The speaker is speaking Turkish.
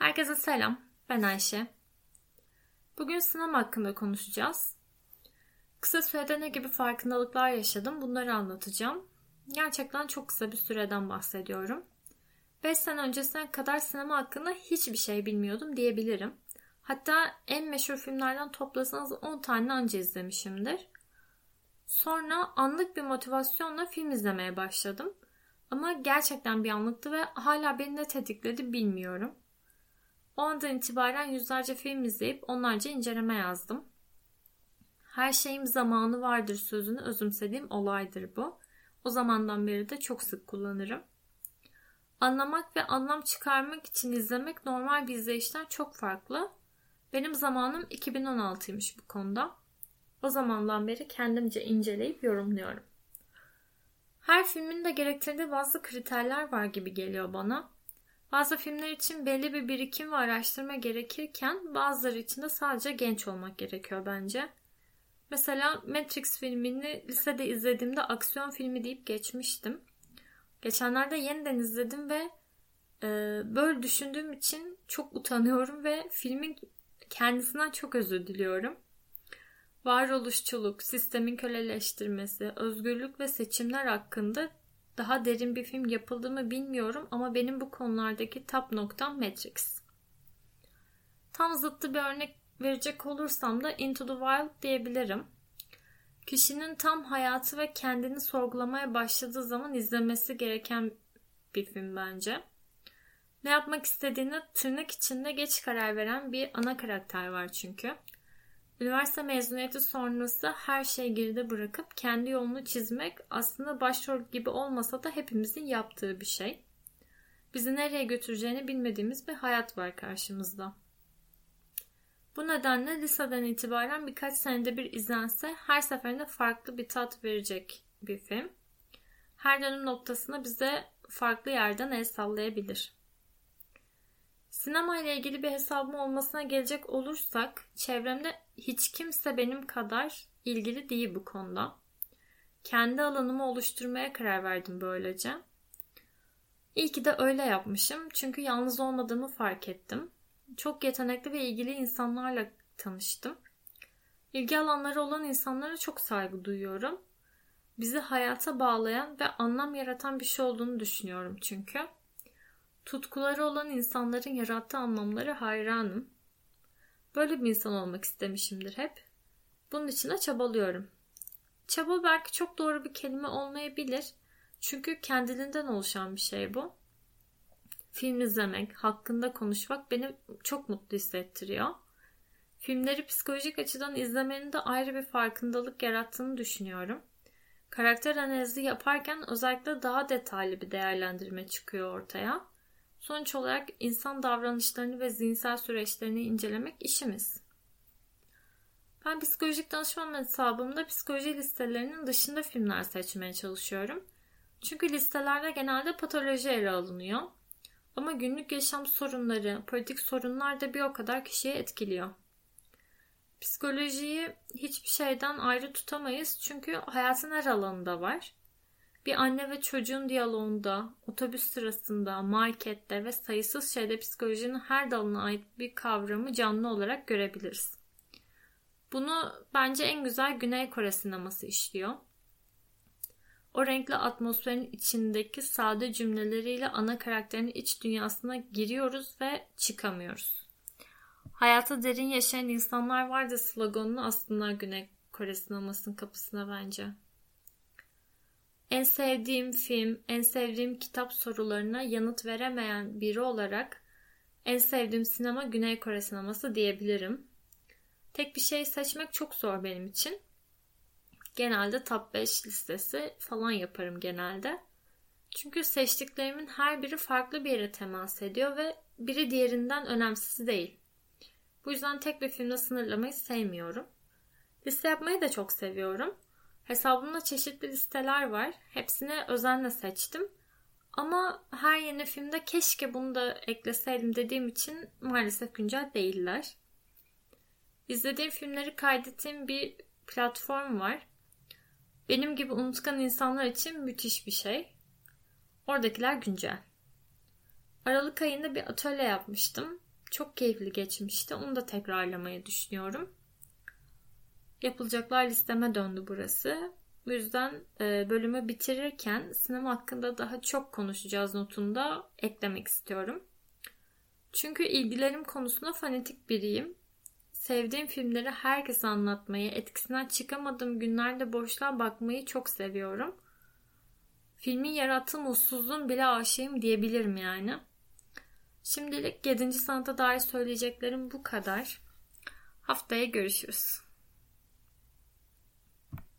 Herkese selam. Ben Ayşe. Bugün sinema hakkında konuşacağız. Kısa sürede ne gibi farkındalıklar yaşadım bunları anlatacağım. Gerçekten çok kısa bir süreden bahsediyorum. 5 sene öncesine kadar sinema hakkında hiçbir şey bilmiyordum diyebilirim. Hatta en meşhur filmlerden toplasanız 10 tane anca izlemişimdir. Sonra anlık bir motivasyonla film izlemeye başladım. Ama gerçekten bir anlıktı ve hala beni ne tetikledi bilmiyorum. O andan itibaren yüzlerce film izleyip onlarca inceleme yazdım. Her şeyin zamanı vardır sözünü özümsediğim olaydır bu. O zamandan beri de çok sık kullanırım. Anlamak ve anlam çıkarmak için izlemek normal bir izleyişten çok farklı. Benim zamanım 2016'ymış bu konuda. O zamandan beri kendimce inceleyip yorumluyorum. Her filmin de gerektirdiği bazı kriterler var gibi geliyor bana. Bazı filmler için belli bir birikim ve araştırma gerekirken bazıları için de sadece genç olmak gerekiyor bence. Mesela Matrix filmini lisede izlediğimde aksiyon filmi deyip geçmiştim. Geçenlerde yeniden izledim ve e, böyle düşündüğüm için çok utanıyorum ve filmin kendisinden çok özür diliyorum. Varoluşçuluk, sistemin köleleştirmesi, özgürlük ve seçimler hakkında daha derin bir film yapıldı mı bilmiyorum ama benim bu konulardaki tap noktam Matrix. Tam zıttı bir örnek verecek olursam da Into the Wild diyebilirim. Kişinin tam hayatı ve kendini sorgulamaya başladığı zaman izlemesi gereken bir film bence. Ne yapmak istediğine tırnak içinde geç karar veren bir ana karakter var çünkü. Üniversite mezuniyeti sonrası her şeyi geride bırakıp kendi yolunu çizmek aslında başrol gibi olmasa da hepimizin yaptığı bir şey. Bizi nereye götüreceğini bilmediğimiz bir hayat var karşımızda. Bu nedenle liseden itibaren birkaç senede bir izlense her seferinde farklı bir tat verecek bir film. Her dönüm noktasında bize farklı yerden el sallayabilir. Sinema ile ilgili bir hesabım olmasına gelecek olursak çevremde hiç kimse benim kadar ilgili değil bu konuda. Kendi alanımı oluşturmaya karar verdim böylece. İyi ki de öyle yapmışım çünkü yalnız olmadığımı fark ettim. Çok yetenekli ve ilgili insanlarla tanıştım. İlgi alanları olan insanlara çok saygı duyuyorum. Bizi hayata bağlayan ve anlam yaratan bir şey olduğunu düşünüyorum çünkü. Tutkuları olan insanların yarattığı anlamları hayranım. Böyle bir insan olmak istemişimdir hep. Bunun için de çabalıyorum. Çaba belki çok doğru bir kelime olmayabilir. Çünkü kendiliğinden oluşan bir şey bu. Film izlemek, hakkında konuşmak beni çok mutlu hissettiriyor. Filmleri psikolojik açıdan izlemenin de ayrı bir farkındalık yarattığını düşünüyorum. Karakter analizi yaparken özellikle daha detaylı bir değerlendirme çıkıyor ortaya. Sonuç olarak insan davranışlarını ve zihinsel süreçlerini incelemek işimiz. Ben psikolojik danışman hesabımda psikoloji listelerinin dışında filmler seçmeye çalışıyorum. Çünkü listelerde genelde patoloji ele alınıyor. Ama günlük yaşam sorunları, politik sorunlar da bir o kadar kişiye etkiliyor. Psikolojiyi hiçbir şeyden ayrı tutamayız çünkü hayatın her alanında var. Bir anne ve çocuğun diyaloğunda, otobüs sırasında, markette ve sayısız şeyde psikolojinin her dalına ait bir kavramı canlı olarak görebiliriz. Bunu bence en güzel Güney Kore sineması işliyor. O renkli atmosferin içindeki sade cümleleriyle ana karakterin iç dünyasına giriyoruz ve çıkamıyoruz. Hayata derin yaşayan insanlar vardı sloganını aslında Güney Kore sinemasının kapısına bence. En sevdiğim film, en sevdiğim kitap sorularına yanıt veremeyen biri olarak en sevdiğim sinema Güney Kore sineması diyebilirim. Tek bir şey seçmek çok zor benim için. Genelde top 5 listesi falan yaparım genelde. Çünkü seçtiklerimin her biri farklı bir yere temas ediyor ve biri diğerinden önemsiz değil. Bu yüzden tek bir filmle sınırlamayı sevmiyorum. Liste yapmayı da çok seviyorum. Hesabımda çeşitli listeler var. Hepsini özenle seçtim. Ama her yeni filmde keşke bunu da ekleseydim dediğim için maalesef güncel değiller. İzlediğim filmleri kaydettiğim bir platform var. Benim gibi unutkan insanlar için müthiş bir şey. Oradakiler güncel. Aralık ayında bir atölye yapmıştım. Çok keyifli geçmişti. Onu da tekrarlamayı düşünüyorum. Yapılacaklar listeme döndü burası. Bu yüzden e, bölümü bitirirken sinema hakkında daha çok konuşacağız notunda eklemek istiyorum. Çünkü ilgilerim konusunda fanatik biriyim. Sevdiğim filmleri herkese anlatmayı, etkisinden çıkamadığım günlerde boşluğa bakmayı çok seviyorum. Filmin yarattığı mutsuzluğun bile aşığım diyebilirim yani. Şimdilik 7. sanata dair söyleyeceklerim bu kadar. Haftaya görüşürüz.